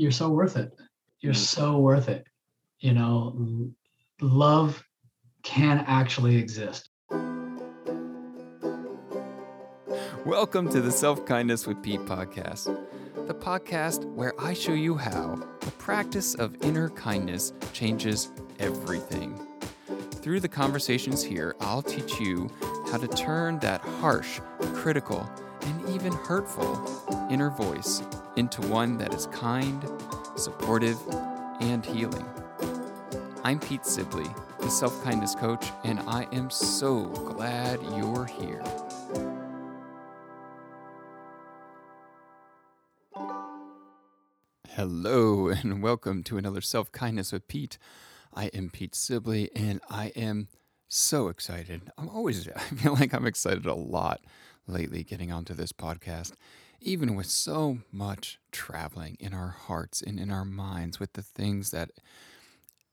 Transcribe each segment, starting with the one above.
you're so worth it. You're Mhm. so worth it. You know, love can actually exist. Welcome to the Self Kindness with Pete podcast, the podcast where I show you how the practice of inner kindness changes everything. Through the conversations here, I'll teach you how to turn that harsh, critical, and even hurtful inner voice into one that is kind, supportive, and healing. I'm Pete Sibley, the self kindness coach, and I am so glad you're here. Hello, and welcome to another Self Kindness with Pete. I am Pete Sibley, and I am so excited. I'm always, I feel like I'm excited a lot lately getting onto this podcast, even with so much traveling in our hearts and in our minds with the things that,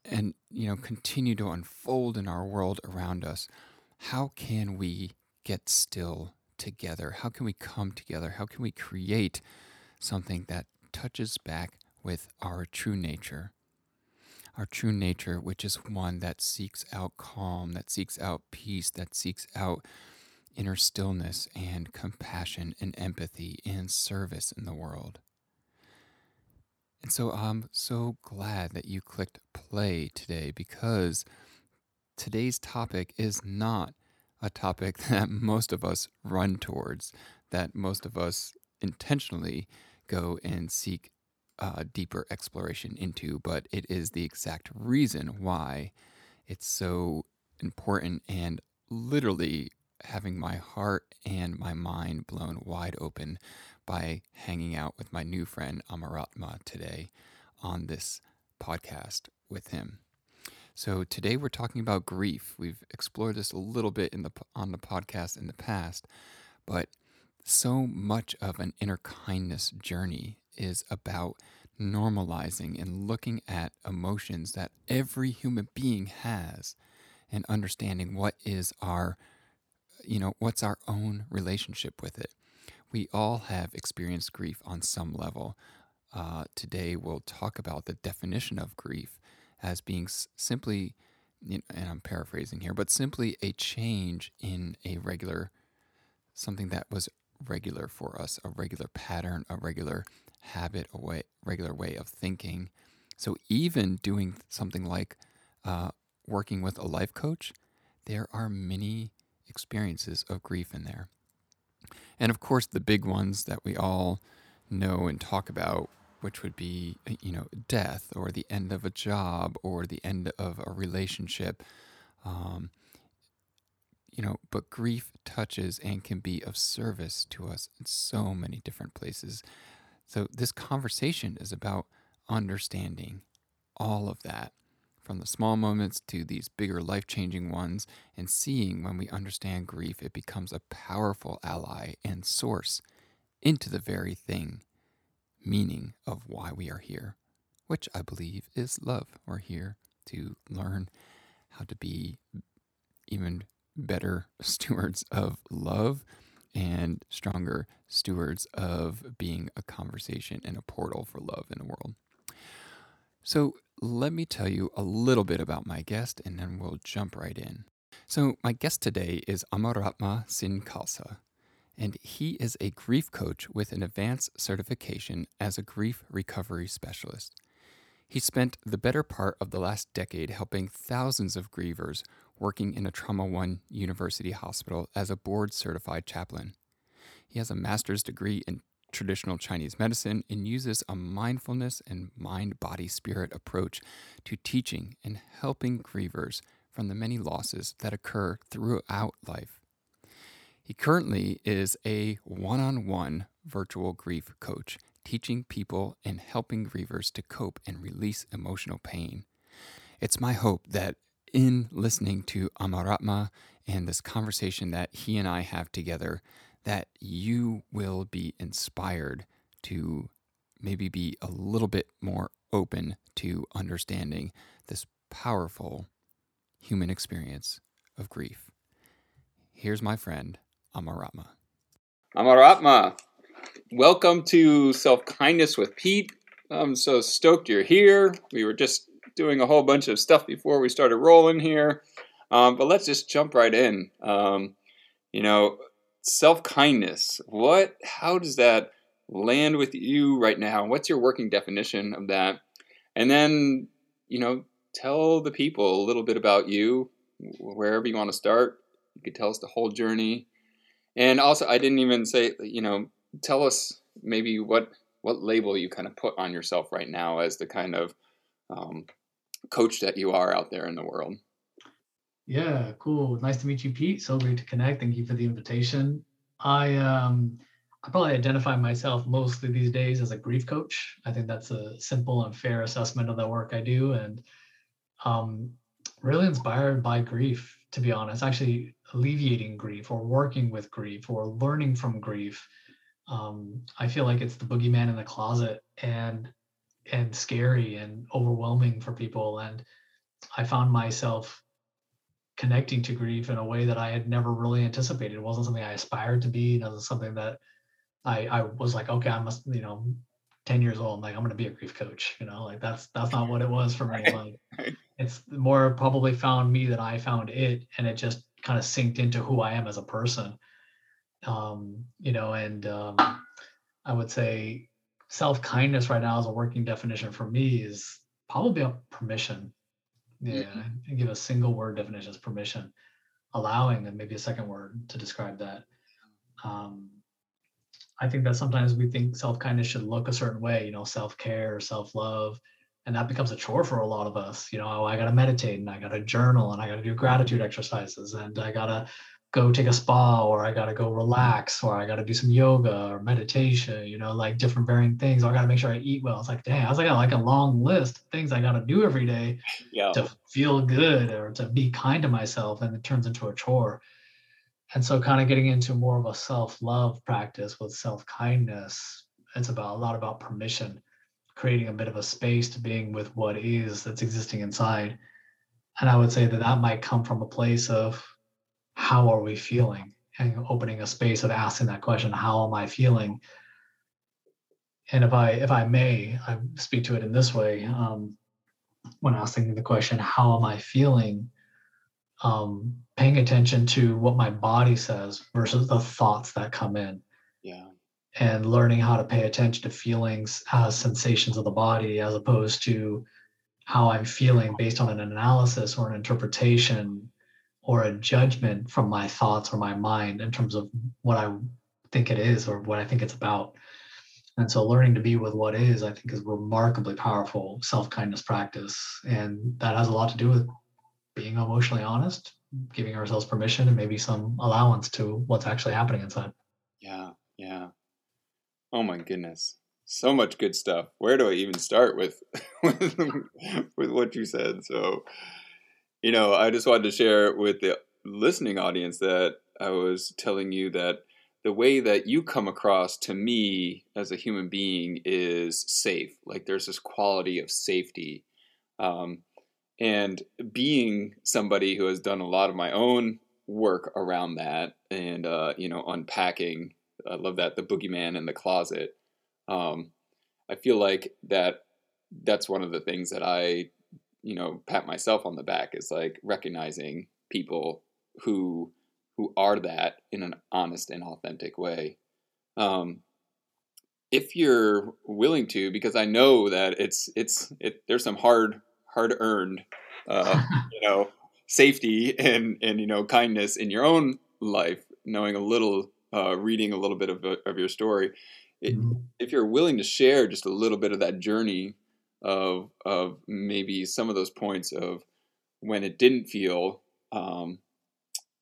and, you know, continue to unfold in our world around us. How can we get still together? How can we come together? How can we create something that touches back with our true nature. Our true nature, which is one that seeks out calm, that seeks out peace, that seeks out inner stillness and compassion and empathy and service in the world. And so I'm so glad that you clicked play today because today's topic is not a topic that most of us run towards, that most of us intentionally go and seek uh, deeper exploration into, but it is the exact reason why it's so important and literally having my heart and my mind blown wide open by hanging out with my new friend Amaratma today on this podcast with him. So today we're talking about grief. We've explored this a little bit in the on the podcast in the past, but so much of an inner kindness journey is about normalizing and looking at emotions that every human being has and understanding what is our you know what's our own relationship with it we all have experienced grief on some level uh, today we'll talk about the definition of grief as being simply you know, and i'm paraphrasing here but simply a change in a regular something that was regular for us, a regular pattern, a regular habit, a way, regular way of thinking. So even doing something like uh, working with a life coach, there are many experiences of grief in there. And of course, the big ones that we all know and talk about, which would be, you know, death or the end of a job or the end of a relationship. Um, you know, but grief touches and can be of service to us in so many different places. So, this conversation is about understanding all of that from the small moments to these bigger life changing ones, and seeing when we understand grief, it becomes a powerful ally and source into the very thing, meaning of why we are here, which I believe is love. We're here to learn how to be even better stewards of love and stronger stewards of being a conversation and a portal for love in the world. So, let me tell you a little bit about my guest and then we'll jump right in. So, my guest today is Amaratma Singh Khalsa, and he is a grief coach with an advanced certification as a grief recovery specialist. He spent the better part of the last decade helping thousands of grievers working in a Trauma One University hospital as a board certified chaplain. He has a master's degree in traditional Chinese medicine and uses a mindfulness and mind body spirit approach to teaching and helping grievers from the many losses that occur throughout life. He currently is a one on one virtual grief coach, teaching people and helping grievers to cope and release emotional pain. It's my hope that in listening to Amaratma and this conversation that he and I have together, that you will be inspired to maybe be a little bit more open to understanding this powerful human experience of grief. Here's my friend, Amaratma. Amaratma, welcome to Self Kindness with Pete. I'm so stoked you're here. We were just doing a whole bunch of stuff before we started rolling here. Um, but let's just jump right in. Um, you know, self kindness. What? How does that land with you right now? What's your working definition of that? And then, you know, tell the people a little bit about you, wherever you want to start. You could tell us the whole journey. And also, I didn't even say, you know, tell us maybe what what label you kind of put on yourself right now as the kind of um, coach that you are out there in the world. Yeah, cool. Nice to meet you, Pete. So great to connect. Thank you for the invitation. I um I probably identify myself mostly these days as a grief coach. I think that's a simple and fair assessment of the work I do, and um, really inspired by grief. To be honest, actually alleviating grief or working with grief or learning from grief. Um, I feel like it's the boogeyman in the closet and and scary and overwhelming for people. And I found myself connecting to grief in a way that I had never really anticipated. It wasn't something I aspired to be. It wasn't something that I I was like, okay, I must, you know, 10 years old, I'm like, I'm gonna be a grief coach, you know, like that's that's not what it was for me. Like it's more probably found me than I found it, and it just kind of synced into who I am as a person. Um, you know, and um I would say self-kindness right now as a working definition for me is probably a permission yeah, mm-hmm. give a single word definition as permission, allowing, and maybe a second word to describe that. Um, I think that sometimes we think self kindness should look a certain way, you know, self care or self love, and that becomes a chore for a lot of us. You know, oh, I got to meditate and I got to journal and I got to do gratitude exercises and I got to go take a spa or I got to go relax or I got to do some yoga or meditation, you know, like different varying things. Or I got to make sure I eat well. It's like, dang, I was like, like a long list of things I got to do every day yeah. to feel good or to be kind to myself. And it turns into a chore. And so kind of getting into more of a self-love practice with self-kindness, it's about a lot about permission, creating a bit of a space to being with what is that's existing inside. And I would say that that might come from a place of how are we feeling? And opening a space of asking that question how am i feeling? And if i if i may i speak to it in this way um, when asking the question how am i feeling? Um, paying attention to what my body says versus the thoughts that come in. Yeah. And learning how to pay attention to feelings as sensations of the body as opposed to how i'm feeling based on an analysis or an interpretation or a judgment from my thoughts or my mind in terms of what I think it is or what I think it's about. And so learning to be with what is, I think, is remarkably powerful self-kindness practice. And that has a lot to do with being emotionally honest, giving ourselves permission and maybe some allowance to what's actually happening inside. Yeah, yeah. Oh my goodness. So much good stuff. Where do I even start with with, with what you said? So you know, I just wanted to share with the listening audience that I was telling you that the way that you come across to me as a human being is safe. Like there's this quality of safety. Um, and being somebody who has done a lot of my own work around that and, uh, you know, unpacking, I love that, the boogeyman in the closet. Um, I feel like that that's one of the things that I you know pat myself on the back is like recognizing people who who are that in an honest and authentic way um, if you're willing to because i know that it's it's it there's some hard hard earned uh, you know safety and and you know kindness in your own life knowing a little uh, reading a little bit of, of your story it, mm-hmm. if you're willing to share just a little bit of that journey of of maybe some of those points of when it didn't feel um,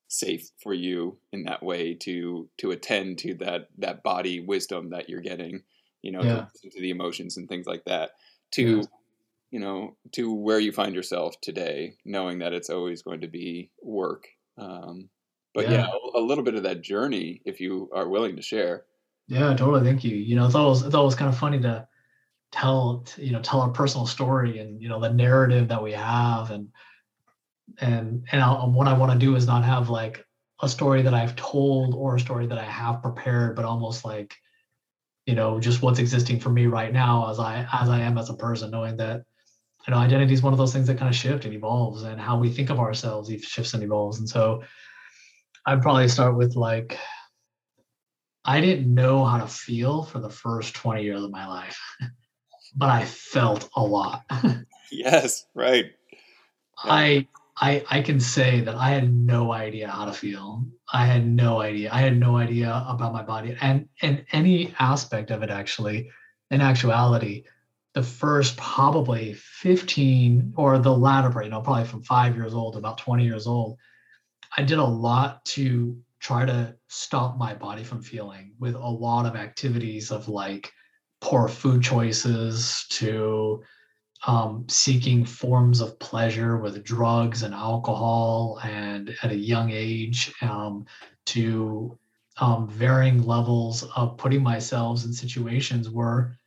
safe for you in that way to to attend to that that body wisdom that you're getting you know yeah. to, to, the emotions and things like that to yeah. you know to where you find yourself today knowing that it's always going to be work um, but yeah. yeah a little bit of that journey if you are willing to share yeah totally thank you you know it's always it's always kind of funny to tell you know tell our personal story and you know the narrative that we have and and and I'll, what I want to do is not have like a story that I've told or a story that I have prepared, but almost like you know just what's existing for me right now as i as i am as a person knowing that you know identity is one of those things that kind of shift and evolves and how we think of ourselves shifts and evolves. And so i'd probably start with like i didn't know how to feel for the first 20 years of my life but i felt a lot yes right yeah. i I, I can say that I had no idea how to feel. I had no idea. I had no idea about my body and and any aspect of it actually. In actuality, the first probably 15 or the latter part, you know, probably from five years old, about 20 years old, I did a lot to try to stop my body from feeling with a lot of activities of like poor food choices to um, seeking forms of pleasure with drugs and alcohol and at a young age um, to um, varying levels of putting myself in situations where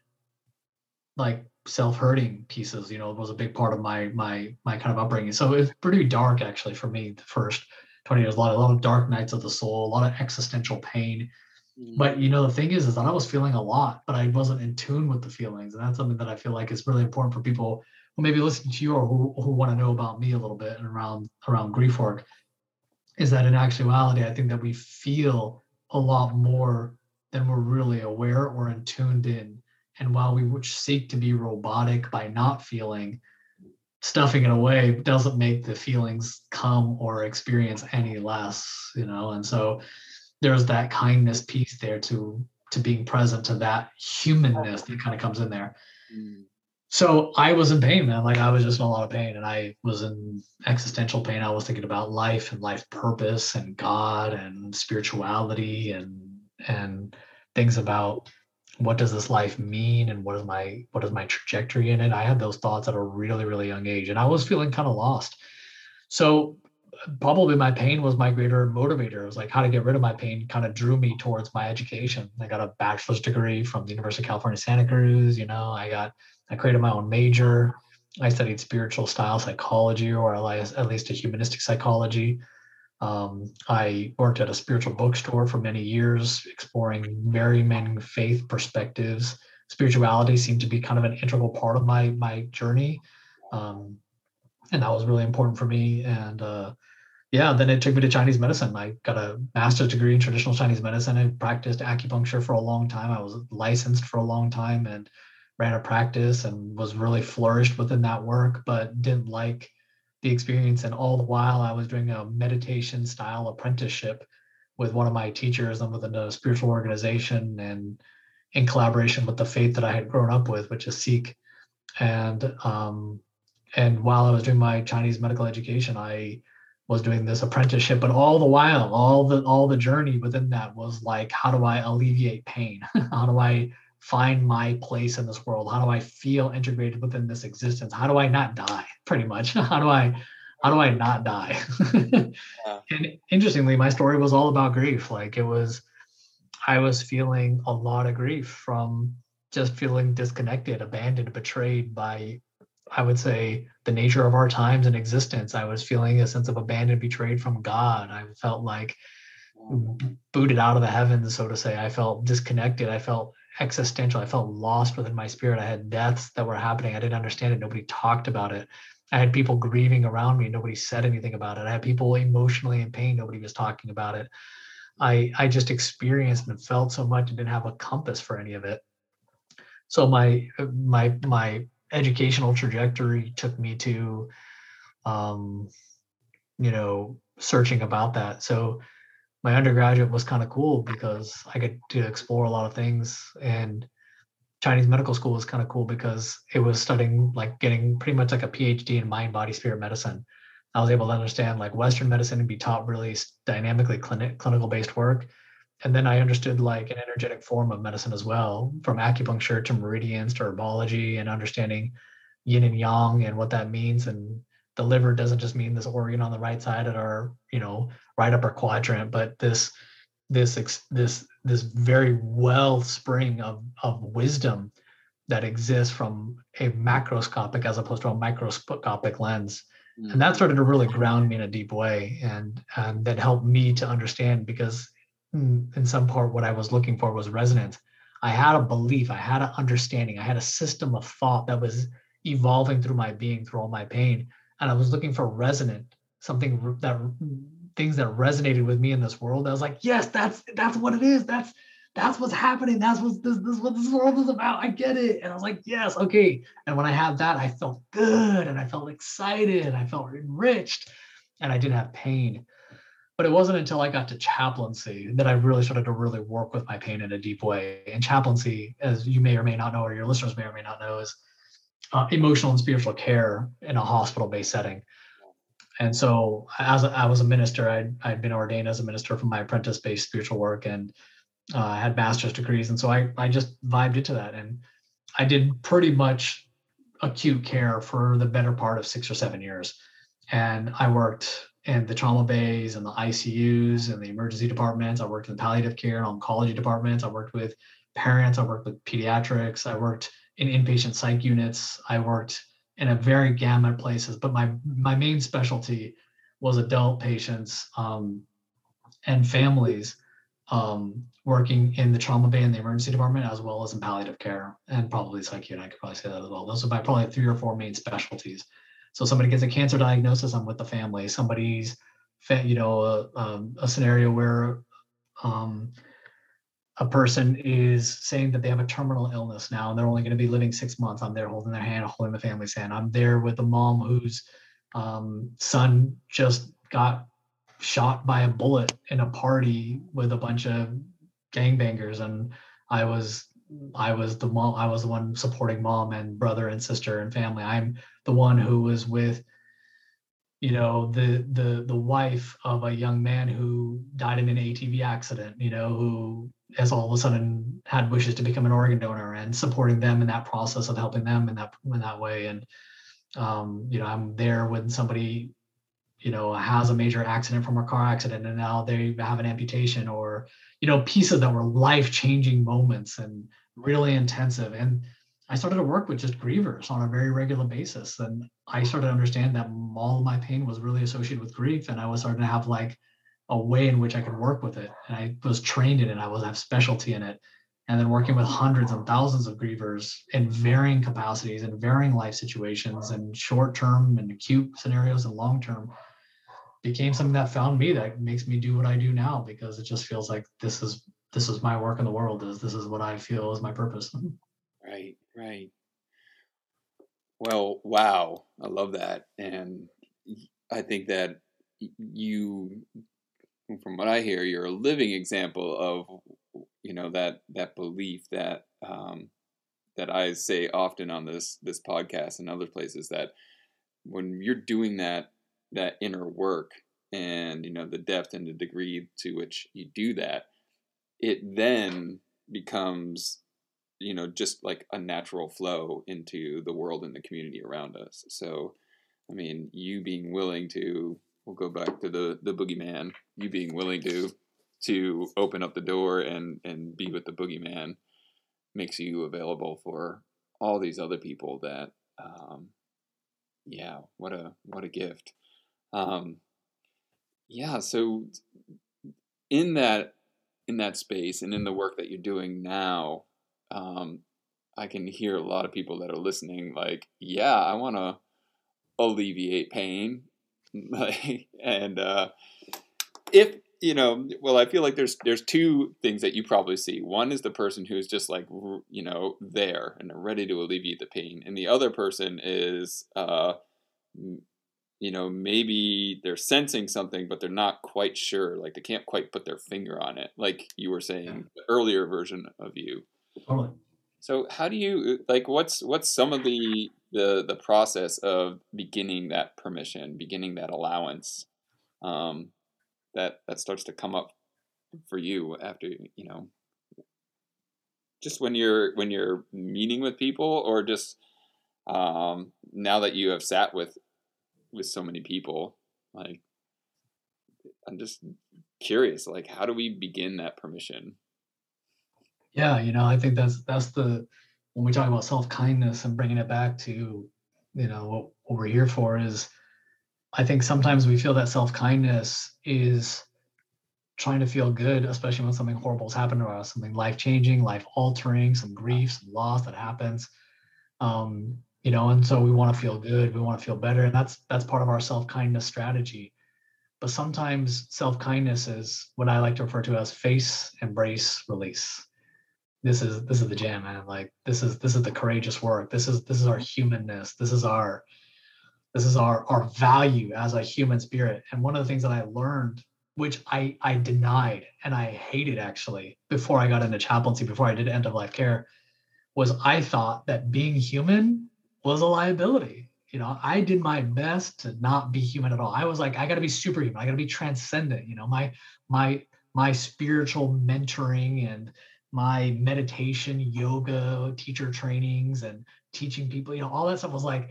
like self-hurting pieces you know was a big part of my my my kind of upbringing. So it's pretty dark actually for me the first 20 years. A lot, a lot of dark nights of the soul a lot of existential pain but you know, the thing is, is that I was feeling a lot, but I wasn't in tune with the feelings, and that's something that I feel like is really important for people who maybe listen to you or who, who want to know about me a little bit and around around grief work. Is that in actuality, I think that we feel a lot more than we're really aware or in tuned in. And while we would seek to be robotic by not feeling, stuffing it away doesn't make the feelings come or experience any less, you know. And so there's that kindness piece there to to being present to that humanness that kind of comes in there. Mm. So I was in pain, man. Like I was just in a lot of pain and I was in existential pain. I was thinking about life and life purpose and God and spirituality and and things about what does this life mean and what is my what is my trajectory in it. I had those thoughts at a really, really young age and I was feeling kind of lost. So probably my pain was my greater motivator. It was like how to get rid of my pain kind of drew me towards my education. I got a bachelor's degree from the University of California, Santa Cruz. You know, I got, I created my own major. I studied spiritual style psychology, or at least a humanistic psychology. Um, I worked at a spiritual bookstore for many years, exploring very many faith perspectives. Spirituality seemed to be kind of an integral part of my my journey. Um, and that was really important for me. And uh, yeah, then it took me to Chinese medicine. I got a master's degree in traditional Chinese medicine. I practiced acupuncture for a long time. I was licensed for a long time and ran a practice and was really flourished within that work, but didn't like the experience. And all the while, I was doing a meditation style apprenticeship with one of my teachers and within a spiritual organization and in collaboration with the faith that I had grown up with, which is Sikh. And um, and while I was doing my Chinese medical education, I was doing this apprenticeship, but all the while, all the all the journey within that was like, how do I alleviate pain? how do I find my place in this world? How do I feel integrated within this existence? How do I not die? Pretty much. how do I how do I not die? yeah. And interestingly, my story was all about grief. Like it was, I was feeling a lot of grief from just feeling disconnected, abandoned, betrayed by I would say the nature of our times and existence. I was feeling a sense of abandoned, betrayed from God. I felt like booted out of the heavens, so to say. I felt disconnected. I felt existential. I felt lost within my spirit. I had deaths that were happening. I didn't understand it. Nobody talked about it. I had people grieving around me. Nobody said anything about it. I had people emotionally in pain. Nobody was talking about it. I I just experienced and felt so much and didn't have a compass for any of it. So my my my educational trajectory took me to um, you know searching about that. So my undergraduate was kind of cool because i got to explore a lot of things and chinese medical school was kind of cool because it was studying like getting pretty much like a phd in mind body spirit medicine. I was able to understand like western medicine and be taught really dynamically clinic, clinical based work and then I understood like an energetic form of medicine as well, from acupuncture to meridians to herbology and understanding yin and yang and what that means. And the liver doesn't just mean this organ on the right side at our, you know, right upper quadrant, but this this this this very well spring of of wisdom that exists from a macroscopic as opposed to a microscopic lens mm. and that started to really ground me in a deep way and and that helped me to understand because in some part what I was looking for was resonance. I had a belief, I had an understanding, I had a system of thought that was evolving through my being, through all my pain. And I was looking for resonant, something that things that resonated with me in this world. I was like, yes, that's that's what it is. That's that's what's happening. That's what this, this what this world is about. I get it. And I was like, yes, okay. And when I had that, I felt good and I felt excited. and I felt enriched and I didn't have pain. But it wasn't until I got to chaplaincy that I really started to really work with my pain in a deep way. And chaplaincy, as you may or may not know, or your listeners may or may not know, is uh, emotional and spiritual care in a hospital-based setting. And so, as a, I was a minister, I'd, I'd been ordained as a minister from my apprentice-based spiritual work, and uh, I had master's degrees, and so I I just vibed into that, and I did pretty much acute care for the better part of six or seven years, and I worked in the trauma bays and the ICUs and the emergency departments. I worked in palliative care and oncology departments. I worked with parents. I worked with pediatrics. I worked in inpatient psych units. I worked in a very gamut of places, but my my main specialty was adult patients um, and families um, working in the trauma bay and the emergency department, as well as in palliative care and probably psych unit. I could probably say that as well. Those are my probably three or four main specialties. So somebody gets a cancer diagnosis, I'm with the family. Somebody's, you know, a, um, a scenario where um, a person is saying that they have a terminal illness now and they're only going to be living six months. I'm there holding their hand, holding the family's hand. I'm there with the mom whose um, son just got shot by a bullet in a party with a bunch of gangbangers and i was i was the mom i was the one supporting mom and brother and sister and family. I'm the one who was with you know the the the wife of a young man who died in an atv accident you know who has all of a sudden had wishes to become an organ donor and supporting them in that process of helping them in that in that way. And um, you know i'm there when somebody you know has a major accident from a car accident and now they have an amputation or you know pieces that were life changing moments and really intensive. And i started to work with just grievers on a very regular basis. And i started to understand that all my pain was really associated with grief. And i was starting to have like a way in which i could work with it. And i was trained in it. I was have specialty in it. And then working with hundreds and thousands of grievers in varying capacities and varying life situations and short term and acute scenarios and long term became something that found me that makes me do what I do now because it just feels like this is this is my work in the world is this is what I feel is my purpose. Right, right. Well, wow, I love that, and I think that you, from what I hear, you're a living example of you know that that belief that um, that I say often on this this podcast and other places that when you're doing that that inner work and you know the depth and the degree to which you do that it then becomes you know just like a natural flow into the world and the community around us. So i mean you being willing to we'll go back to the the boogeyman you being willing to to open up the door and and be with the boogeyman makes you available for all these other people that um yeah what a what a gift um, yeah, so in that in that space and in the work that you're doing now, um, I can hear a lot of people that are listening like, yeah, I want to alleviate pain, and uh, if you know, well, I feel like there's there's two things that you probably see. One is the person who's just like you know there and they're ready to alleviate the pain, and the other person is uh, you know, maybe they're sensing something, but they're not quite sure. Like they can't quite put their finger on it, like you were saying, yeah. the earlier version of you. Totally. So how do you like? What's what's some of the the the process of beginning that permission, beginning that allowance, um, that that starts to come up for you after you know, just when you're when you're meeting with people, or just um, now that you have sat with with so many people like i'm just curious like how do we begin that permission yeah you know i think that's that's the when we talk about self-kindness and bringing it back to you know what, what we're here for is i think sometimes we feel that self-kindness is trying to feel good, especially when something horrible has happened to us, something life changing, life altering, some grief, some loss that happens. Um, you know, and so we want to feel good, we want to feel better, and that's that's part of our self kindness strategy. But sometimes self kindness is what I like to refer to as face, embrace, release. This is this is the jam, man. Like this is this is the courageous work. This is this is our humanness. This is our this is our our value as a human spirit. And one of the things that I learned which I I denied and I hated actually before I got into chaplaincy, before I did end of life care, was I thought that being human was a liability. You know, I did my best to not be human at all. I was like, I got to be superhuman. I got to be transcendent. You know, my my my spiritual mentoring and my meditation, yoga, teacher trainings, and teaching people. You know, all that stuff was like,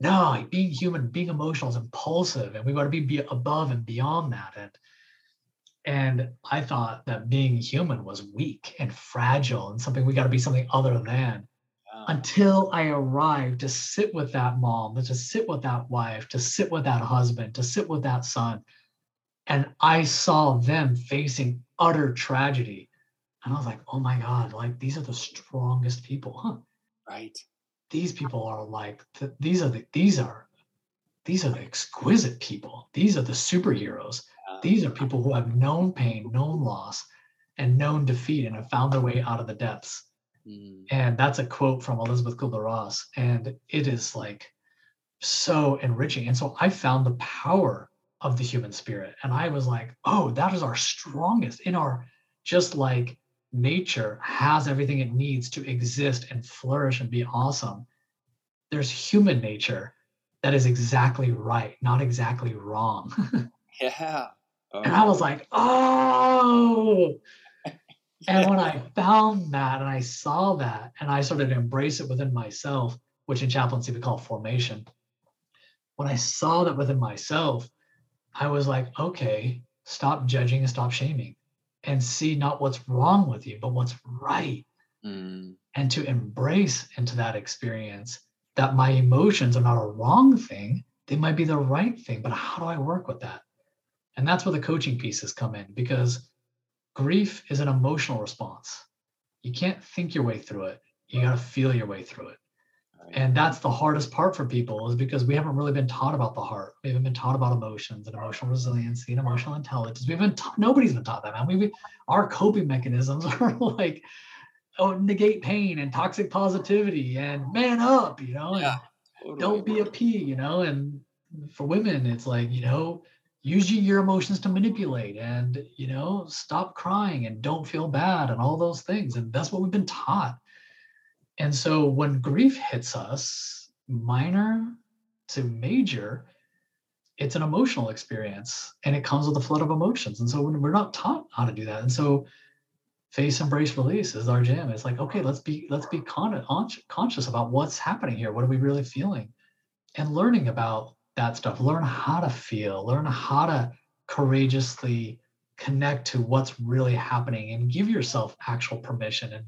no, being human, being emotional is impulsive, and we got to be, above and beyond that. And and I thought that being human was weak and fragile and something we got to be something other than. Until I arrived to sit with that mom, to sit with that wife, to sit with that husband, to sit with that son. And I saw them facing utter tragedy. And I was like, oh my God, like these are the strongest people, huh? Right. These people are like, these are the, these are, these are the exquisite people. These are the superheroes these are people who have known pain, known loss, and known defeat and have found their way out of the depths. Mm. And that's a quote from Elisabeth Kubler Ross. And it is like so enriching. And so I found the power of the human spirit. And I was like, oh, that is our strongest in our, just like nature has everything it needs to exist and flourish and be awesome. There's human nature that is exactly right, not exactly wrong. yeah. Oh. And I was like, oh. And when I found that and I saw that and I started to embrace it within myself, which in chaplaincy we call formation. When I saw that within myself, I was like, okay, stop judging and stop shaming and see not what's wrong with you, but what's right. Mm. And to embrace into that experience that my emotions are not a wrong thing, they might be the right thing, but how do I work with that? And that's where the coaching pieces come in because grief is an emotional response. You can't think your way through it. You got to feel your way through it. And that's the hardest part for people is because we haven't really been taught about the heart. We haven't been taught about emotions and emotional resiliency and emotional intelligence. We haven't ta- nobody's been taught that, man. We, our coping mechanisms are like oh, negate pain and toxic positivity and man up, you know, yeah, totally. don't be a P, you know. And for women, it's like, you know, using your emotions to manipulate and you know stop crying and don't feel bad and all those things. And that's what we've been taught. And so when grief hits us minor to major it's an emotional experience and it comes with a flood of emotions. And so when we're not taught how to do that. And so face embrace release is our jam. It's like okay let's be let's be con- conscious about what's happening here. What are we really feeling? And learning about that stuff. Learn how to feel, learn how to courageously connect to what's really happening and give yourself actual permission and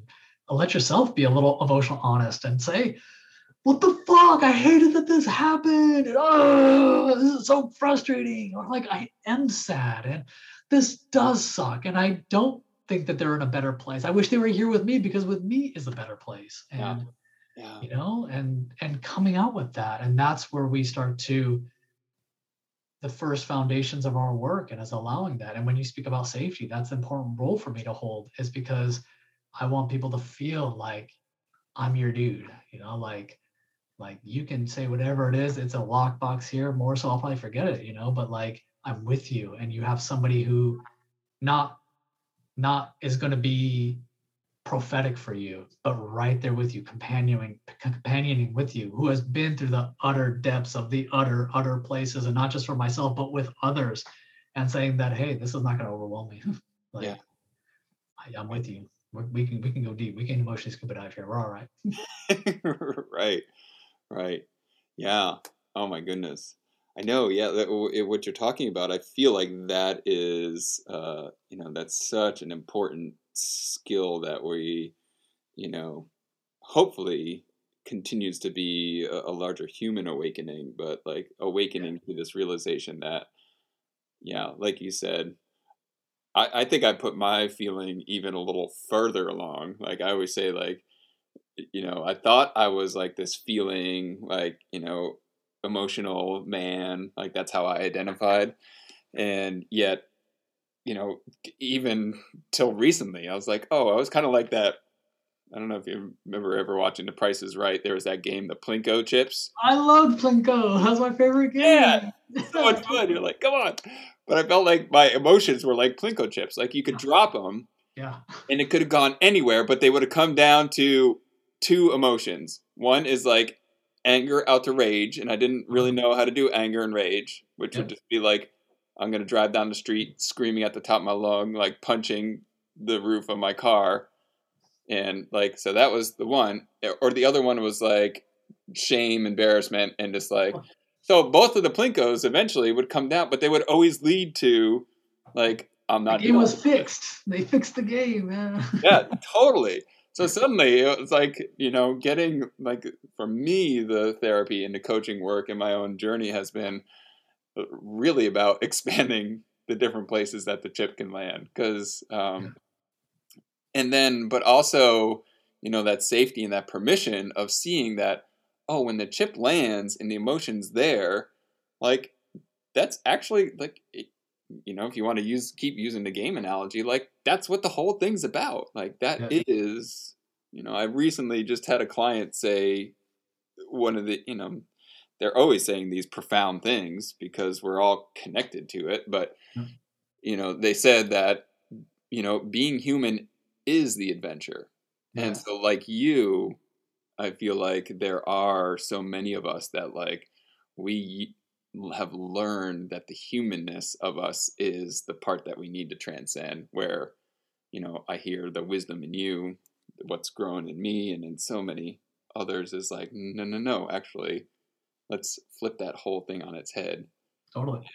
let yourself be a little emotional honest and say, what the fuck? I hated that this happened. And, oh, this is so frustrating. Or like, I am sad and this does suck. And I don't think that they're in a better place. I wish they were here with me because with me is a better place. And yeah yeah. you know and and coming out with that. And that's where we start to the first foundations of our work and is allowing that. And when you speak about safety that's an important role for me to hold is because i want people to feel like i'm your dude you know like like you can say whatever it is. It's a lockbox here. More so i'll probably forget it you know but like i'm with you and you have somebody who not not is going to be prophetic for you, but right there with you, companioning, companioning with you, who has been through the utter depths of the utter, utter places, and not just for myself, but with others, and saying that, hey, this is not going to overwhelm me. like, yeah. I, am with you. We're, we can we can go deep. We can emotionally scuba dive here. We're all right. right, right. Yeah. Oh my goodness. I know, yeah. That, what you're talking about, I feel like that is, uh, you know, that's such an important skill that we, you know, hopefully continues to be a, a larger human awakening, but like awakening yeah. to this realization that, yeah, like you said, I, I think I put my feeling even a little further along. Like I always say, like, you know, I thought I was like this feeling, like, you know, emotional man. Like that's how I identified. And yet, you know, even till recently, I was like, oh, I was kind of like that. I don't know if you remember ever watching The Price is Right. There was that game, the Plinko chips. I loved Plinko. That's my favorite game. Yeah, so much fun. You're like, come on. But I felt like my emotions were like Plinko chips. Like you could drop them, yeah. and it could have gone anywhere, but they would have come down to two emotions. One is like anger out to rage, and I didn't really mm-hmm. know how to do anger and rage, which Yep. would just be like I'm gonna drive down the street screaming at the top of my lung, like punching the roof of my car, and like so that was the one. Or the other one was like shame, embarrassment, and just like so both of the plinkos eventually would come down, but they would always lead to like I'm The not game was fixed. They fixed the game, man. yeah, totally. So suddenly it was like, you know, getting like for me, the therapy and the coaching work and my own journey has been really about expanding the different places that the chip can land. Because, um, and then, but also, you know, that safety and that permission of seeing that, oh, when the chip lands and the emotion's there, like that's actually like, it, you know, if you want to use keep using the game analogy, like that's what the whole thing's about. Like that Yeah. is, you know, I recently just had a client say one of the, you know, they're always saying these profound things because we're all connected to it, but you know, they said that you know, being human is the adventure. Yeah. And so like you, I feel like there are so many of us that like we have learned that the humanness of us is the part that we need to transcend where you know i hear the wisdom in you what's grown in me and in so many others is like no no no actually let's flip that whole thing on its head Totally.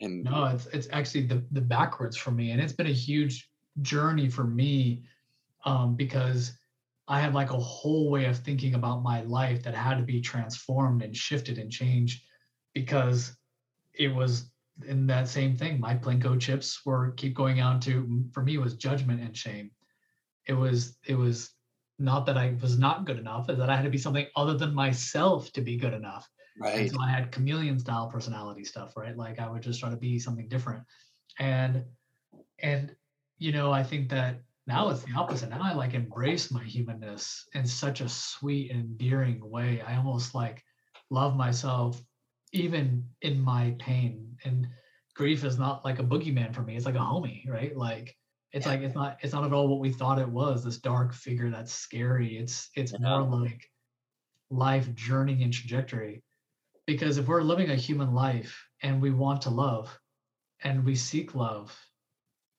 and No, it's it's actually the the backwards for me, and it's been a huge journey for me, um, because I had like a whole way of thinking about my life that had to be transformed and shifted and changed, because it was in that same thing. My Plinko chips were keep going out to for me it was judgment and shame. It was it was not that I was not good enough, is that I had to be something other than myself to be good enough. And right so I had chameleon style personality stuff, right? Like I would just try to be something different. And and you know, I think that now it's the opposite. Now I like embrace my humanness in such a sweet and endearing way. I almost like love myself even in my pain. And grief is not like a boogeyman for me. It's like a homie, right? Like it's like it's not it's not at all what we thought it was, this dark figure that's scary. It's it's Yeah. more like life journey and trajectory because if we're living a human life and we want to love and we seek love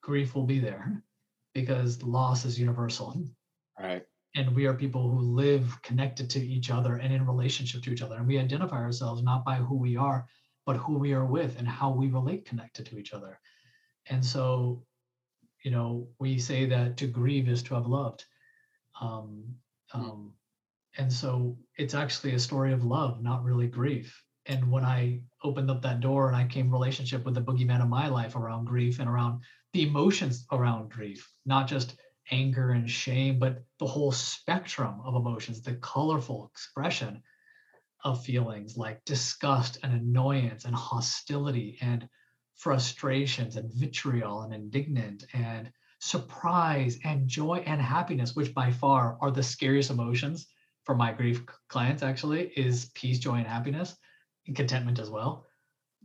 grief will be there because loss is universal. Right. And we are people who live connected to each other and in relationship to each other. And we identify ourselves not by who we are but who we are with and how we relate connected to each other. And so you know we say that to grieve is to have loved. Um, um, and so it's actually a story of love not really grief. And when i opened up that door and i came relationship with the boogeyman of my life around grief and around the emotions around grief not just anger and shame but the whole spectrum of emotions the colorful expression of feelings like disgust and annoyance and hostility and frustrations and vitriol and indignant and surprise and joy and happiness which by far are the scariest emotions for my grief clients actually is peace joy and happiness and contentment as well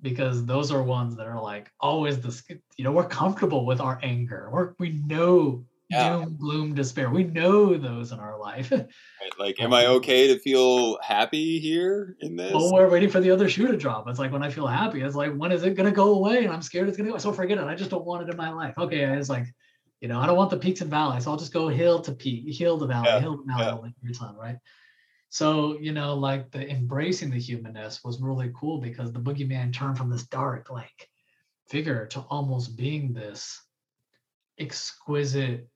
because those are ones that are like always the you know we're comfortable with our anger. We're, we know Yeah. doom gloom despair. We know those in our life. Right like am um, i okay to feel happy here in this? Well we're waiting for the other shoe to drop. It's like when i feel happy it's like when is it going to go away? And i'm scared it's going to go so forget it. I just don't want it in my life. Okay it's like you know i don't want the peaks and valleys. So i'll just go hill to peak hill to valley Yeah, hill to valley yeah. the time right? So you know like the embracing the humanness was really cool because the boogeyman turned from this dark like figure to almost being this exquisite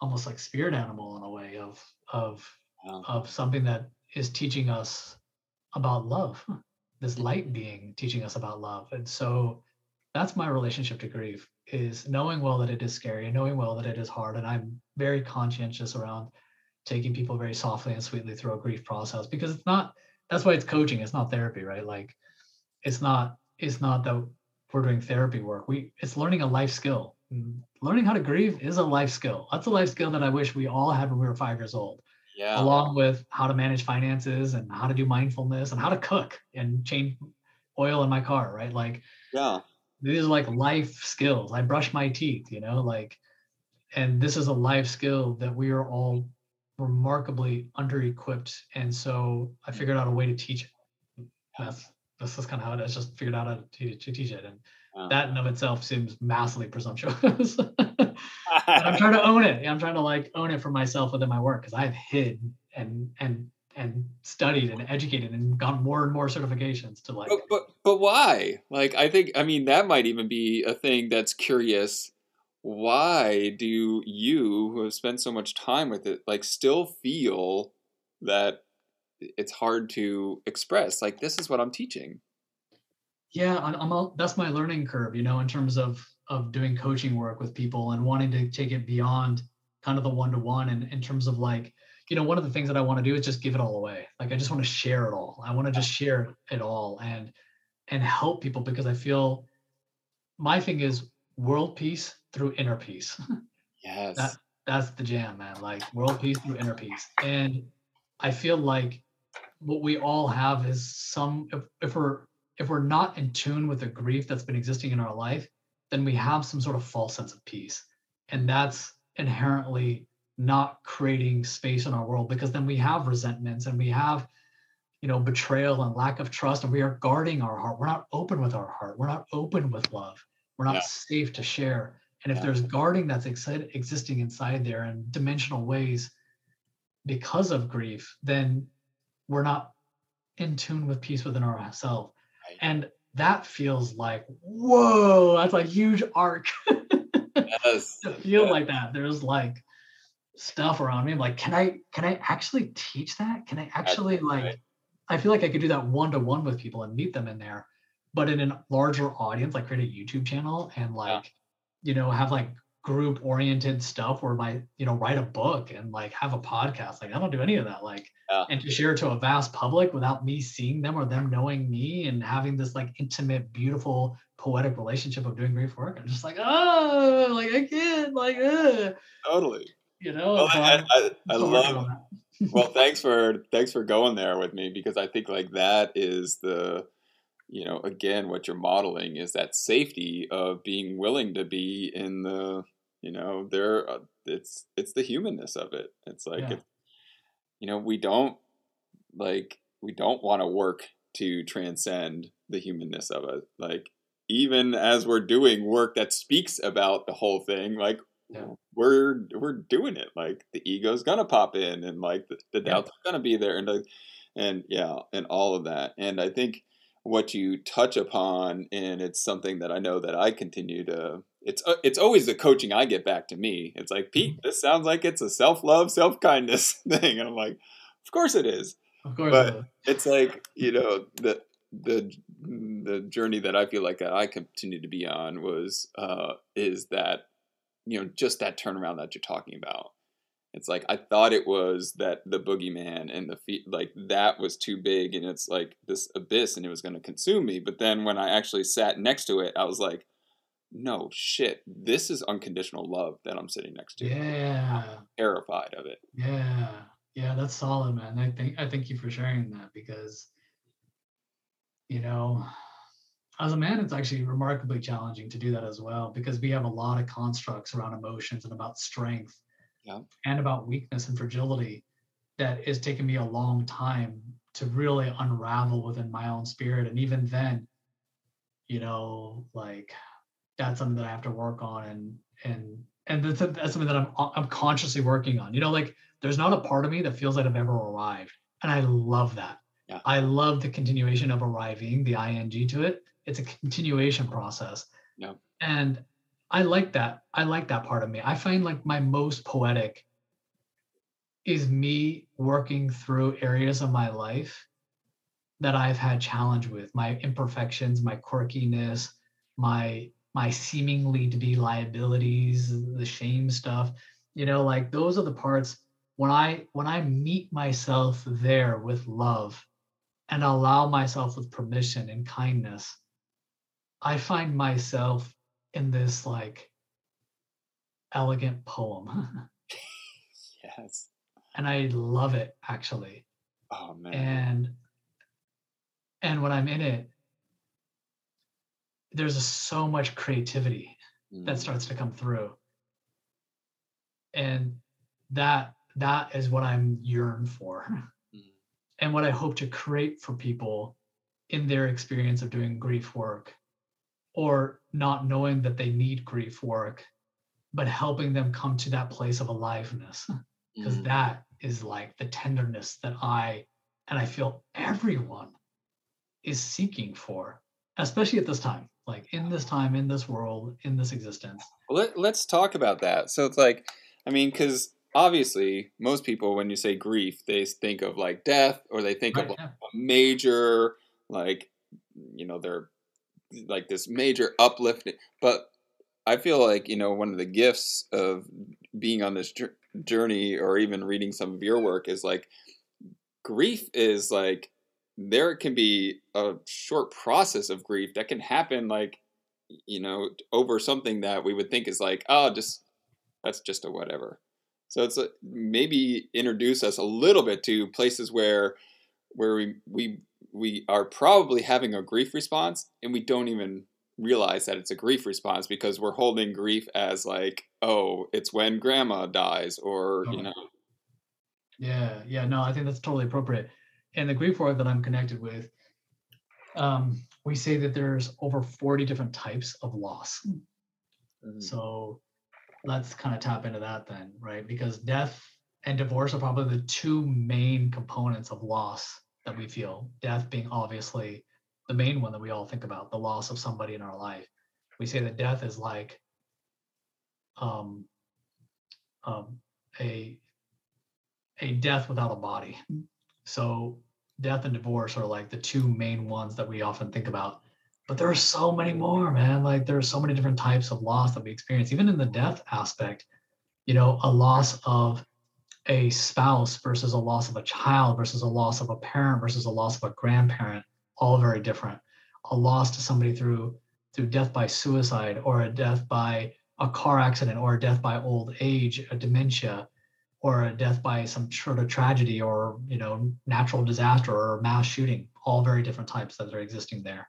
almost like spirit animal in a way of of Wow. of something that is teaching us about love. This hmm. light being teaching us about love. And so that's my relationship to grief is knowing well that it is scary and knowing well that it is hard. And I'm very conscientious around taking people very softly and sweetly through a grief process because it's not that's why it's coaching, it's not therapy, right? Like it's not it's not that we're doing therapy work. We it's learning a life skill. Mm-hmm. Learning how to grieve is a life skill. That's a life skill that I wish we all had when we were five years old. Yeah. Along with how to manage finances and how to do mindfulness and how to cook and change oil in my car, right? Like yeah these are like life skills. I brush my teeth, you know, like, and this is a life skill that we are all remarkably under equipped. And so I figured out a way to teach it. That's this is kind of how it is. Just figured out how to, to teach it, and wow. that in of itself seems massively presumptuous. I'm trying to own it. I'm trying to like own it for myself within my work because I've hid and and and studied and educated and got more and more certifications to like but, but but why? Like i think i mean that might even be a thing that's curious. Why do you who have spent so much time with it like still feel that it's hard to express? Like this is what i'm teaching. Yeah i'm, I'm all, that's my learning curve you know in terms of of doing coaching work with people and wanting to take it beyond kind of the one-to-one and in terms of like you know, one of the things that I want to do is just give it all away. Like I just want to share it all. I want to just share it all and and help people because I feel my thing is world peace through inner peace. Yes. that, that's the jam, man. Like world peace through inner peace. And I feel like what we all have is some if, if we're if we're not in tune with the grief that's been existing in our life, then we have some sort of false sense of peace. And that's inherently not creating space in our world because then we have resentments and we have you know betrayal and lack of trust and we are guarding our heart we're not open with our heart we're not open with love we're not yeah. safe to share and if yeah. there's guarding that's existing inside there in dimensional ways because of grief then we're not in tune with peace within ourselves right. and that feels like whoa that's a huge arc yes. to feel yeah. like that there's like stuff around me. I'm like, can I can I actually teach that? Can I actually like right. I feel like I could do that one to one with people and meet them in there, but in a larger audience, like create a YouTube channel and like, yeah. you know, have like group oriented stuff where my, you know, write a book and like have a podcast. Like I don't do any of that. Like yeah. and to share to a vast public without me seeing them or them knowing me and having this like intimate, beautiful, poetic relationship of doing great work. I'm just like, oh, like I can't, like, uh. totally you know. Well, I, I, I love. well, thanks for thanks for going there with me because I think like that is the, you know, again, what you're modeling is that safety of being willing to be in the, you know, there. Uh, it's it's the humanness of it. It's like, yeah. if, you know, we don't like we don't want to work to transcend the humanness of it. Like even as we're doing work that speaks about the whole thing, like yeah. we're we're doing it. Like the ego's gonna pop in, and like the, the doubt's yeah. gonna be there, and the, and yeah, and all of that. And I think what you touch upon, and it's something that I know that I continue to. It's uh, it's always the coaching I get back to me. It's like Pete, mm-hmm. this sounds like it's a self love, self kindness thing, and I'm like, of course it is. Of course, but it it's like you know the the the journey that I feel like I continue to be on was uh, is that you know just that turnaround that you're talking about. It's like i thought it was that the boogeyman and the feet like that was too big and it's like this abyss and it was going to consume me. But then when i actually sat next to it i was like no shit this is unconditional love that i'm sitting next to. Yeah. I'm terrified of it. Yeah. Yeah that's solid man. I think i thank you for sharing that because you know as a man, it's actually remarkably challenging to do that as well because we have a lot of constructs around emotions and about strength yeah. and about weakness and fragility that is taking me a long time to really unravel within my own spirit. And even then, you know, like that's something that I have to work on and and and that's, that's something that I'm I'm consciously working on. You know, like there's not a part of me that feels like I've ever arrived, and I love that. Yeah. I love the continuation of arriving, the ing to it, it's a continuation process. Yeah. And I like that. I like that part of me. I find like my most poetic is me working through areas of my life that I've had challenge with, my imperfections, my quirkiness, my my seemingly to be liabilities, the shame stuff, you know, like those are the parts when I when I meet myself there with love and allow myself with permission and kindness, I find myself in this like elegant poem. yes. And I love it actually. Oh man. And and when I'm in it, there's so much creativity mm. that starts to come through. And that that is what I'm yearn for. Mm. And what I hope to create for people in their experience of doing grief work or not knowing that they need grief work, but helping them come to that place of aliveness. Because mm. that is like the tenderness that I and I feel everyone is seeking for, especially at this time, like in this time, in this world, in this existence. Let, let's talk about that. So it's like, I mean, because obviously most people when you say grief they think of like death or they think right, of like yeah. a major like you know they're like this major uplifting but i feel like you know one of the gifts of being on this journey or even reading some of your work is like grief is like there can be a short process of grief that can happen like you know over something that we would think is like oh just that's just a whatever. So it's a, maybe introduce us a little bit to places where where we we we are probably having a grief response and we don't even realize that it's a grief response because we're holding grief as like oh it's when grandma dies or you know yeah yeah no i think that's totally appropriate and the grief work that i'm connected with um, we say that there's over 40 different types of loss mm-hmm. so let's kind of tap into that then, right? Because death and divorce are probably the two main components of loss that we feel. Death being obviously the main one that we all think about, the loss of somebody in our life. We say that death is like um, um, a a death without a body. So death and divorce are like the two main ones that we often think about but there are so many more man like there are so many different types of loss that we experience even in the death aspect you know a loss of a spouse versus a loss of a child versus a loss of a parent versus a loss of a grandparent all very different. A loss to somebody through through death by suicide or a death by a car accident or a death by old age a dementia or a death by some sort of tragedy or you know natural disaster or mass shooting all very different types that are existing there.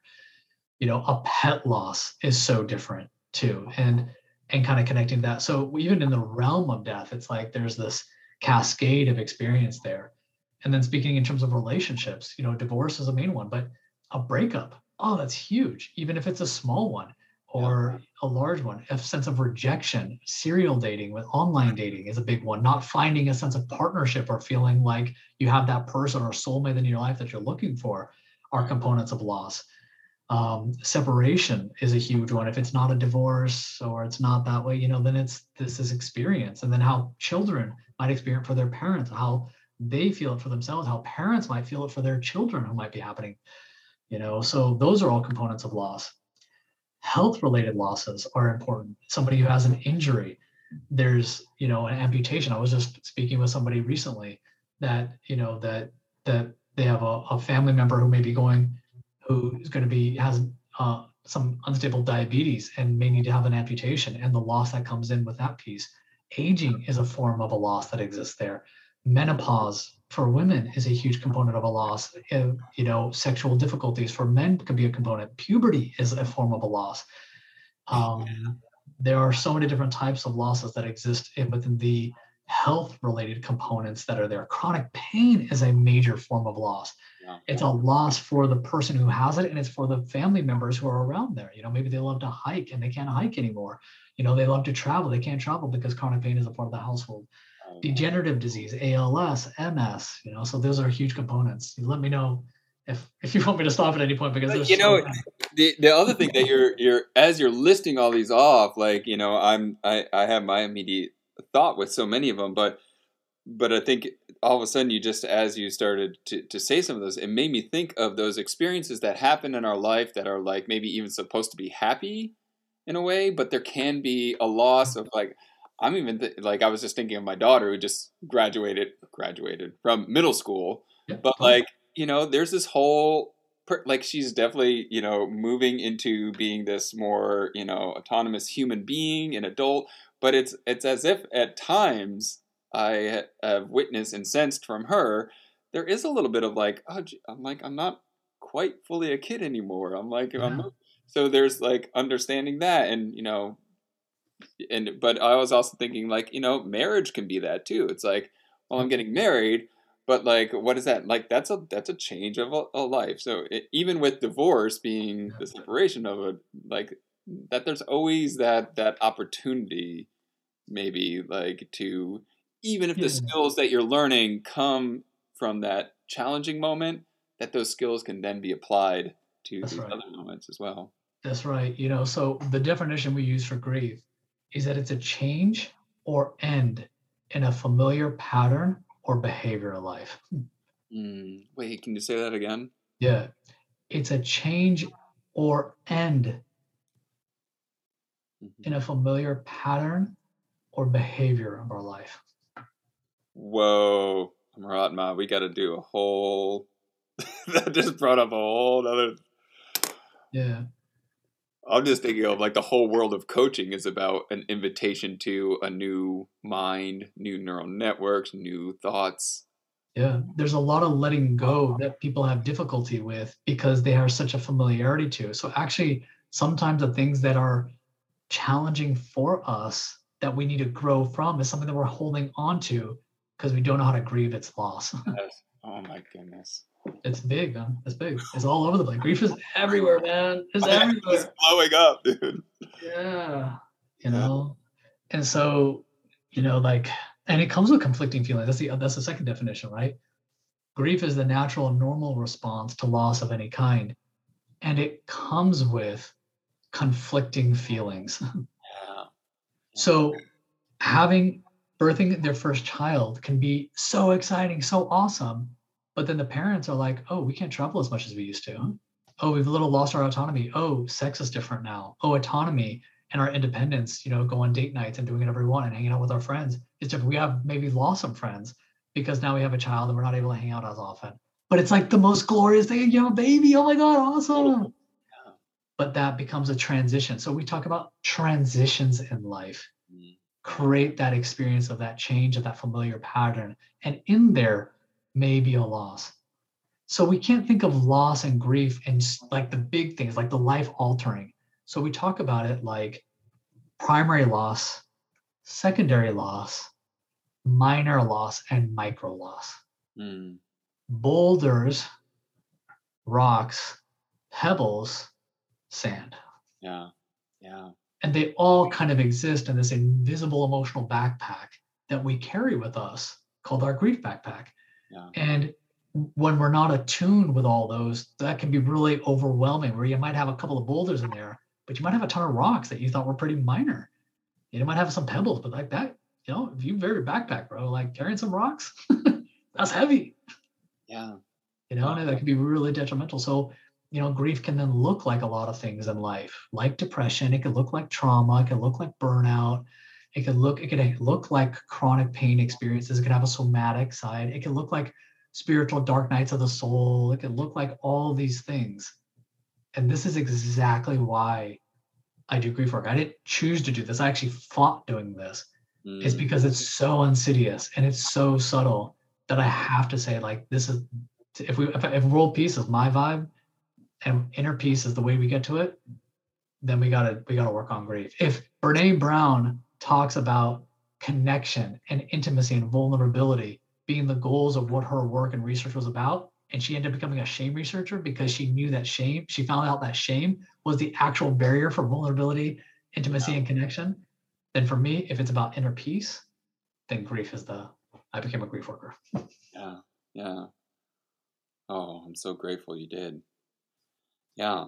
You know a pet loss is so different too and and kind of connecting that. So even in the realm of death it's like there's this cascade of experience there and then speaking in terms of relationships you know divorce is a main one but a breakup oh that's huge even if it's a small one or yeah. a large one a sense of rejection serial dating with online dating is a big one not finding a sense of partnership or feeling like you have that person or soulmate in your life that you're looking for are components of loss um, separation is a huge one. If it's not a divorce or it's not that way, you know, then it's this is experience. And then how children might experience for their parents, how they feel it for themselves, how parents might feel it for their children who might be happening. You know, so those are all components of loss. Health related losses are important. Somebody who has an injury, there's, you know, an amputation. I was just speaking with somebody recently that, you know, that that they have a, a family member who may be going who is going to be has uh, some unstable diabetes and may need to have an amputation and the loss that comes in with that piece aging is a form of a loss that exists there. Menopause for women is a huge component of a loss. You know sexual difficulties for men could be a component. Puberty is a form of a loss. Um, there are so many different types of losses that exist within the health related components that are there. Chronic pain is a major form of loss it's a loss for the person who has it and it's for the family members who are around there. You know, maybe they love to hike and they can't hike anymore. You know, they love to travel, they can't travel because chronic pain is a part of the household. Oh, Degenerative disease, ALS, MS, you know, so those are huge components. You let me know if if you want me to stop at any point because you know the the other thing that you're you're as you're listing all these off, like, you know, I'm I, I have my immediate thought with so many of them, but but I think all of a sudden you just as you started to, to say some of those it made me think of those experiences that happen in our life that are like maybe even supposed to be happy in a way, but there can be a loss of like I'm even th- like I was just thinking of my daughter who just graduated graduated from middle school, but like you know, there's this whole like she's definitely you know moving into being this more you know autonomous human being, an adult. But it's it's as if at times I have witnessed and sensed from her there is a little bit of like oh I'm like I'm not quite fully a kid anymore. I'm like I'm so there's like understanding that and you know and but I was also thinking like you know marriage can be that too. It's like well I'm getting married, but like what is that like? That's a that's a change of a, a life. So it, even with divorce being the separation of a like that, there's always that that opportunity maybe like to even if the Yeah. skills that you're learning come from that challenging moment, that those skills can then be applied to That's these right. other moments as well. That's right. You know, so the definition we use for grief is that it's a change or end in a familiar pattern or behavior of life. Mm, wait, can you say that again? Yeah. It's a change or end Mhm. in a familiar pattern or behavior of our life. Whoa, Maratma, we got to do a whole. that just brought up a whole other. Yeah. I'm just thinking of like the whole world of coaching is about an invitation to a new mind, new neural networks, new thoughts. Yeah. There's a lot of letting go that people have difficulty with because they have such a familiarity to. So actually, sometimes the things that are challenging for us that we need to grow from is something that we're holding on to because we don't know how to grieve its loss. Oh my goodness. it's big, man. It's big. It's all over the place. Grief is everywhere, man. It's It's everywhere. blowing up, dude. Yeah. You know? And so, you know, like, and it comes with conflicting feelings. That's the that's the second definition, right? Grief is the natural and normal response to loss of any kind. And it comes with conflicting feelings. Yeah. So having birthing their first child can be so exciting, so awesome. But then the parents are like, oh, we can't travel as much as we used to. Oh, we've a little lost our autonomy. Oh, sex is different now. Oh, autonomy and our independence, you know, go on date nights and doing whatever we want and hanging out with our friends is different. We have maybe lost some friends because now we have a child and we're not able to hang out as often. But it's like the most glorious thing. You have a baby. Oh my God, awesome. But that becomes a transition. So we talk about transitions in life Mm. Create that experience of that change of that familiar pattern and in there may be a loss so we can't think of loss and grief and like the big things like the life altering so we talk about it like primary loss secondary loss minor loss and micro loss Mm. boulders rocks pebbles sand Yeah. Yeah. And they all kind of exist in this invisible emotional backpack that we carry with us called our grief backpack Yeah. and when we're not attuned with all those that can be really overwhelming where you might have a couple of boulders in there but you might have a ton of rocks that you thought were pretty minor you might have some pebbles but like that you know if you vary backpack bro like carrying some rocks that's heavy Yeah. you know, and that can be really detrimental. So, you know, grief can then look like a lot of things in life, like depression. It could look like trauma. It could look like burnout. It could look, it could look like chronic pain experiences. It could have a somatic side. It could look like spiritual dark nights of the soul. It could look like all these things. And this is exactly why I do grief work. I didn't choose to do this. I actually fought doing this. It's Mm. because it's so insidious and it's so subtle that I have to say like this is if we if, if world peace is my vibe and inner peace is the way we get to it, then we gotta we gotta work on grief. If Brene Brown talks about connection and intimacy and vulnerability being the goals of what her work and research was about, and she ended up becoming a shame researcher because she knew that shame, she found out that shame was the actual barrier for vulnerability, intimacy, and connection. Then for me, if it's about inner peace, then grief is the I became a grief worker. Yeah. Yeah. Oh, I'm so grateful you did. Yeah.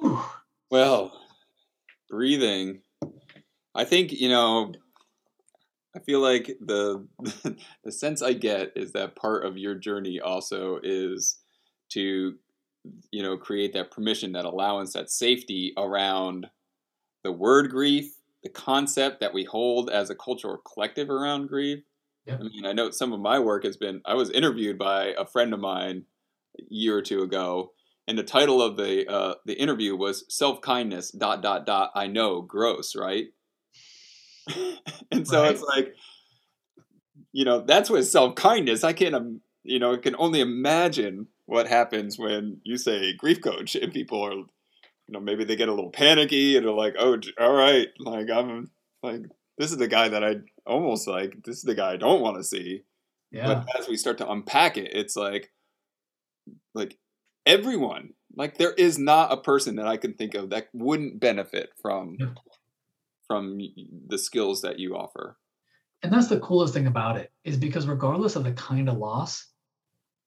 Whew. Well, breathing. I think, you know, I feel like the the sense I get is that part of your journey also is to you know create that permission, that allowance, that safety around the word grief, the concept that we hold as a cultural collective around grief. Yep. I mean, I know some of my work has been. I was interviewed by a friend of mine a year or two ago, and the title of the uh, the interview was "Self Kindness." Dot dot dot. I know, gross, right? and so Right. it's like, you know, that's what self kindness. I can't, um, you know, I can only imagine what happens when you say grief coach and people are, you know, maybe they get a little panicky and they're like, oh, all right, like I'm like this is the guy that I almost like. This is the guy I don't want to see. Yeah. But as we start to unpack it, it's like, like everyone, like there is not a person that I can think of that wouldn't benefit from Yep. from the skills that you offer. and that's the coolest thing about it is because regardless of the kind of loss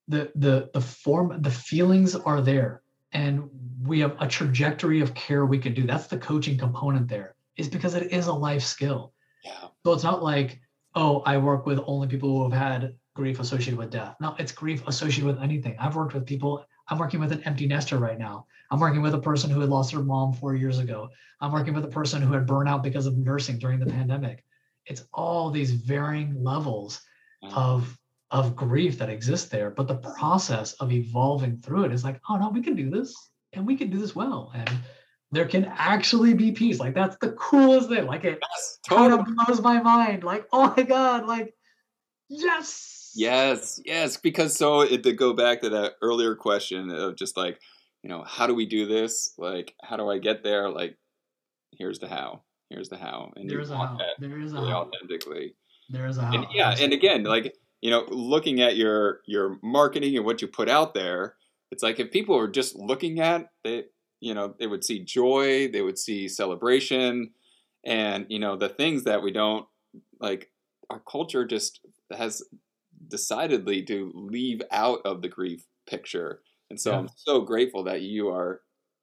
the the the form the feelings are there and we have a trajectory of care we can do. That's the coaching component there is because it is a life skill. Yeah, so it's not like oh i work with only people who have had grief associated with death. No it's grief associated with anything. I've worked with people i'm working with an empty nester right now. I'm working with a person who had lost her mom four years ago. I'm working with a person who had burnout because of nursing during the pandemic. It's all these varying levels mm. of of grief that exist there but the process of evolving through it is like oh no we can do this and we can do this well and there can actually be peace. Like that's the coolest thing. Like it yes, kind of blows my mind. Like oh my god like yes Yes, yes, because so it, to go back to that earlier question of just like, you know, how do we do this? Like, how do I get there? Like, here's the how. Here's the how, and you there's a want how that there is a really how authentically. there is a how and yeah and again like you know looking at your your marketing and what you put out there it's like if people are just looking at it you know they would see joy they would see celebration and you know the things that we don't like our culture just has decidedly to leave out of the grief picture and so Yeah. i'm so grateful that you are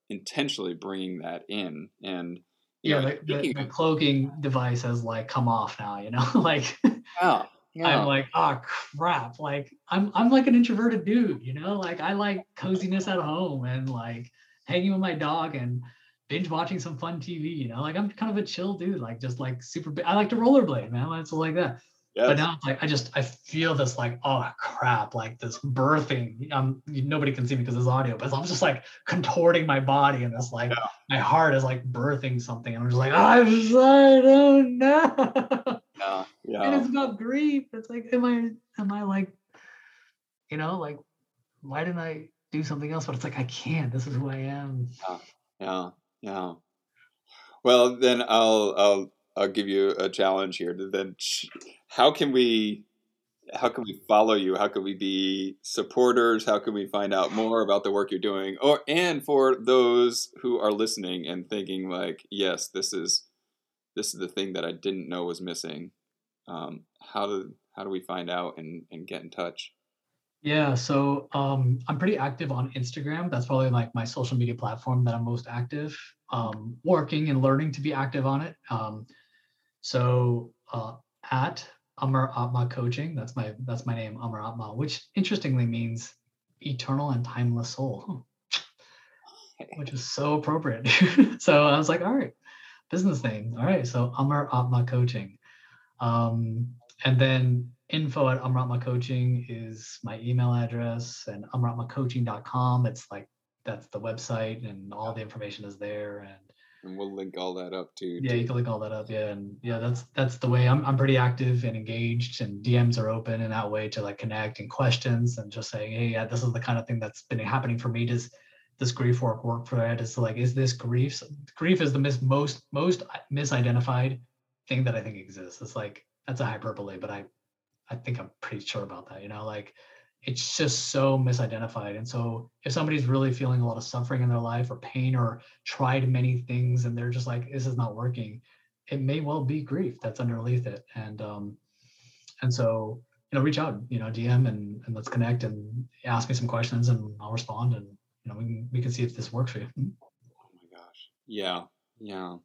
intentionally bringing that in and you yeah know, the, the, the cloaking device has like come off now you know like yeah, yeah. I'm like, oh crap. Like I'm I'm like an introverted dude, you know? Like I like coziness at home and like hanging with my dog and binge watching some fun TV, you know? Like I'm kind of a chill dude, like just like super I like to rollerblade, man. It's like that. But now it's like I just I feel this like, oh crap, like this birthing. Um nobody can see me because it's audio, but I'm just like contorting my body and this like Yeah. my heart is like birthing something. And I'm just like, I'm just, I don't know. yeah, yeah. and it's about grief. It's like, am I, am I like, you know, like, why didn't I do something else? But it's like I can't. This is who I am. Yeah, yeah. yeah Well, then I'll I'll I'll give you a challenge here. Then, sh- how can we how can we follow you? How can we be supporters? How can we find out more about the work you're doing? Or and for those who are listening and thinking like, yes, this is this is the thing that I didn't know was missing. Um, how do how do we find out and, and get in touch? Yeah. So um, I'm pretty active on Instagram. That's probably like my social media platform that I'm most active. Um, working and learning to be active on it. Um, so uh, at Amar Atma Coaching. That's my that's my name, Amar Atma, which interestingly means eternal and timeless soul. Which is so appropriate. so I was like, all right, business name. All right. So Amar Atma Coaching. Um, and then info at Amaratma Coaching is my email address and amaratmacoaching.com. It's like that's the website and all the information is there. And And we'll link all that up too. yeah, you can link all that up. Yeah. And yeah, that's that's the way I'm I'm pretty active and engaged and DMs are open in that way to like connect and questions and just saying, hey, yeah, this is the kind of thing that's been happening for me. Does this grief work work for it? Is like, is this grief? Grief is the mis- most most misidentified thing that I think exists. It's like that's a hyperbole, but I I think I'm pretty sure about that. You know, like it's just so misidentified. And so if somebody's really feeling a lot of suffering in their life or pain or tried many things and they're just like, this is not working, it may well be grief that's underneath it. And um and so you know, reach out, you know, DM and, and let's connect and ask me some questions and I'll respond and you know we can we can see if this works for you. Oh my gosh. Yeah. Yeah.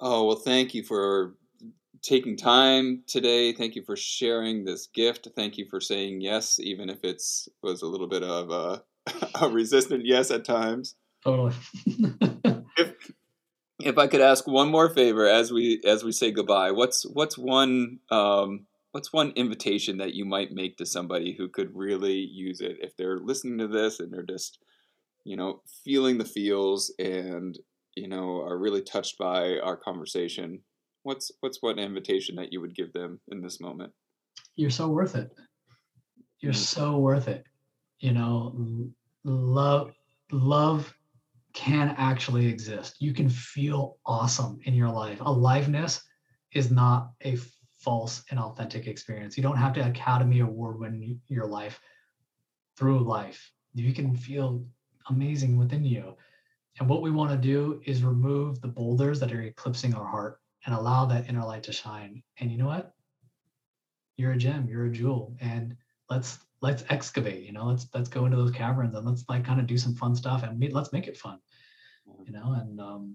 Oh, well, thank you for taking time today. Thank you for sharing this gift. Thank you for saying yes, even if it's was a little bit of a, a resistant yes at times. Totally. If if I could ask one more favor as we as we say goodbye, what's what's one um, what's one invitation that you might make to somebody who could really use it if they're listening to this and they're just you know feeling the feels and you know are really touched by our conversation what's what's one invitation that you would give them in this moment? You're so worth it. You're Mm. so worth it. You know love love can actually exist. You can feel awesome in your life. Aliveness is not a false and authentic experience. You don't have to academy award win your life through life. You can feel amazing within you. And what we want to do is remove the boulders that are eclipsing our heart and allow that inner light to shine. And you know what? You're a gem you're a jewel and let's let's excavate you know let's let's go into those caverns and let's like kind of do some fun stuff and me- let's make it fun you know and um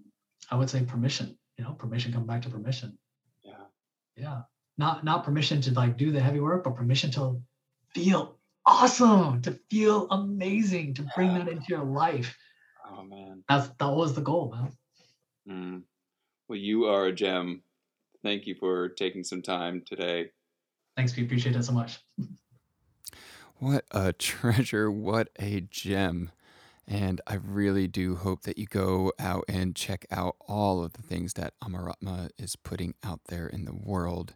i would say permission you know permission come back to permission. Yeah. Yeah. Not not permission to like do the heavy work but permission to feel awesome to feel amazing to bring that into your life. Oh man. That's that was the goal man. Mm. Well you are a gem thank you for taking some time today thanks we appreciate it so much What a treasure. What a gem. And I really do hope that you go out and check out all of the things that Amaratma is putting out there in the world.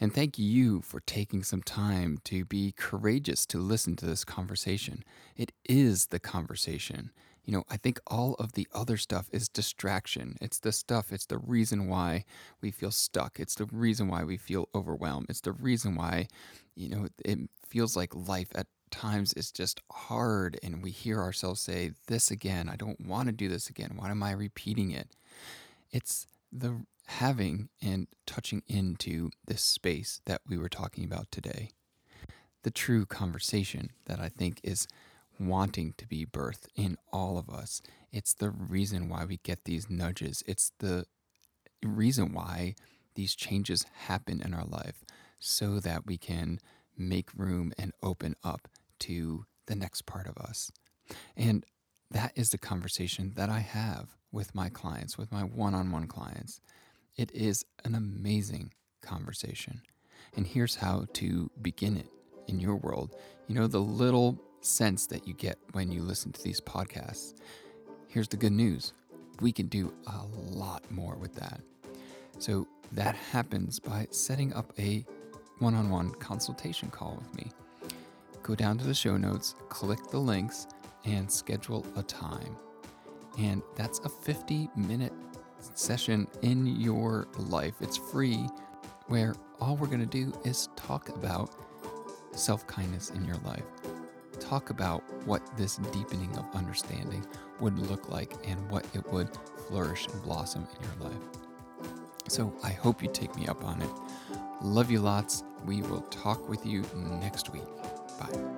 And thank you for taking some time to be courageous to listen to this conversation. It is the conversation. You know, I think all of the other stuff is distraction. It's the stuff, it's the reason why we feel stuck. It's the reason why we feel overwhelmed. It's the reason why, you know, it feels like life at times is just hard and we hear ourselves say, This again, I don't want to do this again. Why am I repeating it? It's the having and touching into this space that we were talking about today. The true conversation that I think is wanting to be birthed in all of us. It's the reason why we get these nudges. It's the reason why these changes happen in our life so that we can make room and open up to the next part of us. And that is the conversation that I have with my clients, with my one on one clients. It is an amazing conversation. And here's how to begin it in your world. You know, the little sense that you get when you listen to these podcasts. Here's the good news we can do a lot more with that. So that happens by setting up a one on one consultation call with me. Go down to the show notes, click the links, and schedule a time. And that's a 50 minute session in your life. It's free, where all we're going to do is talk about self kindness in your life. Talk about what this deepening of understanding would look like and what it would flourish and blossom in your life. So I hope you take me up on it. Love you lots. We will talk with you next week. Bye.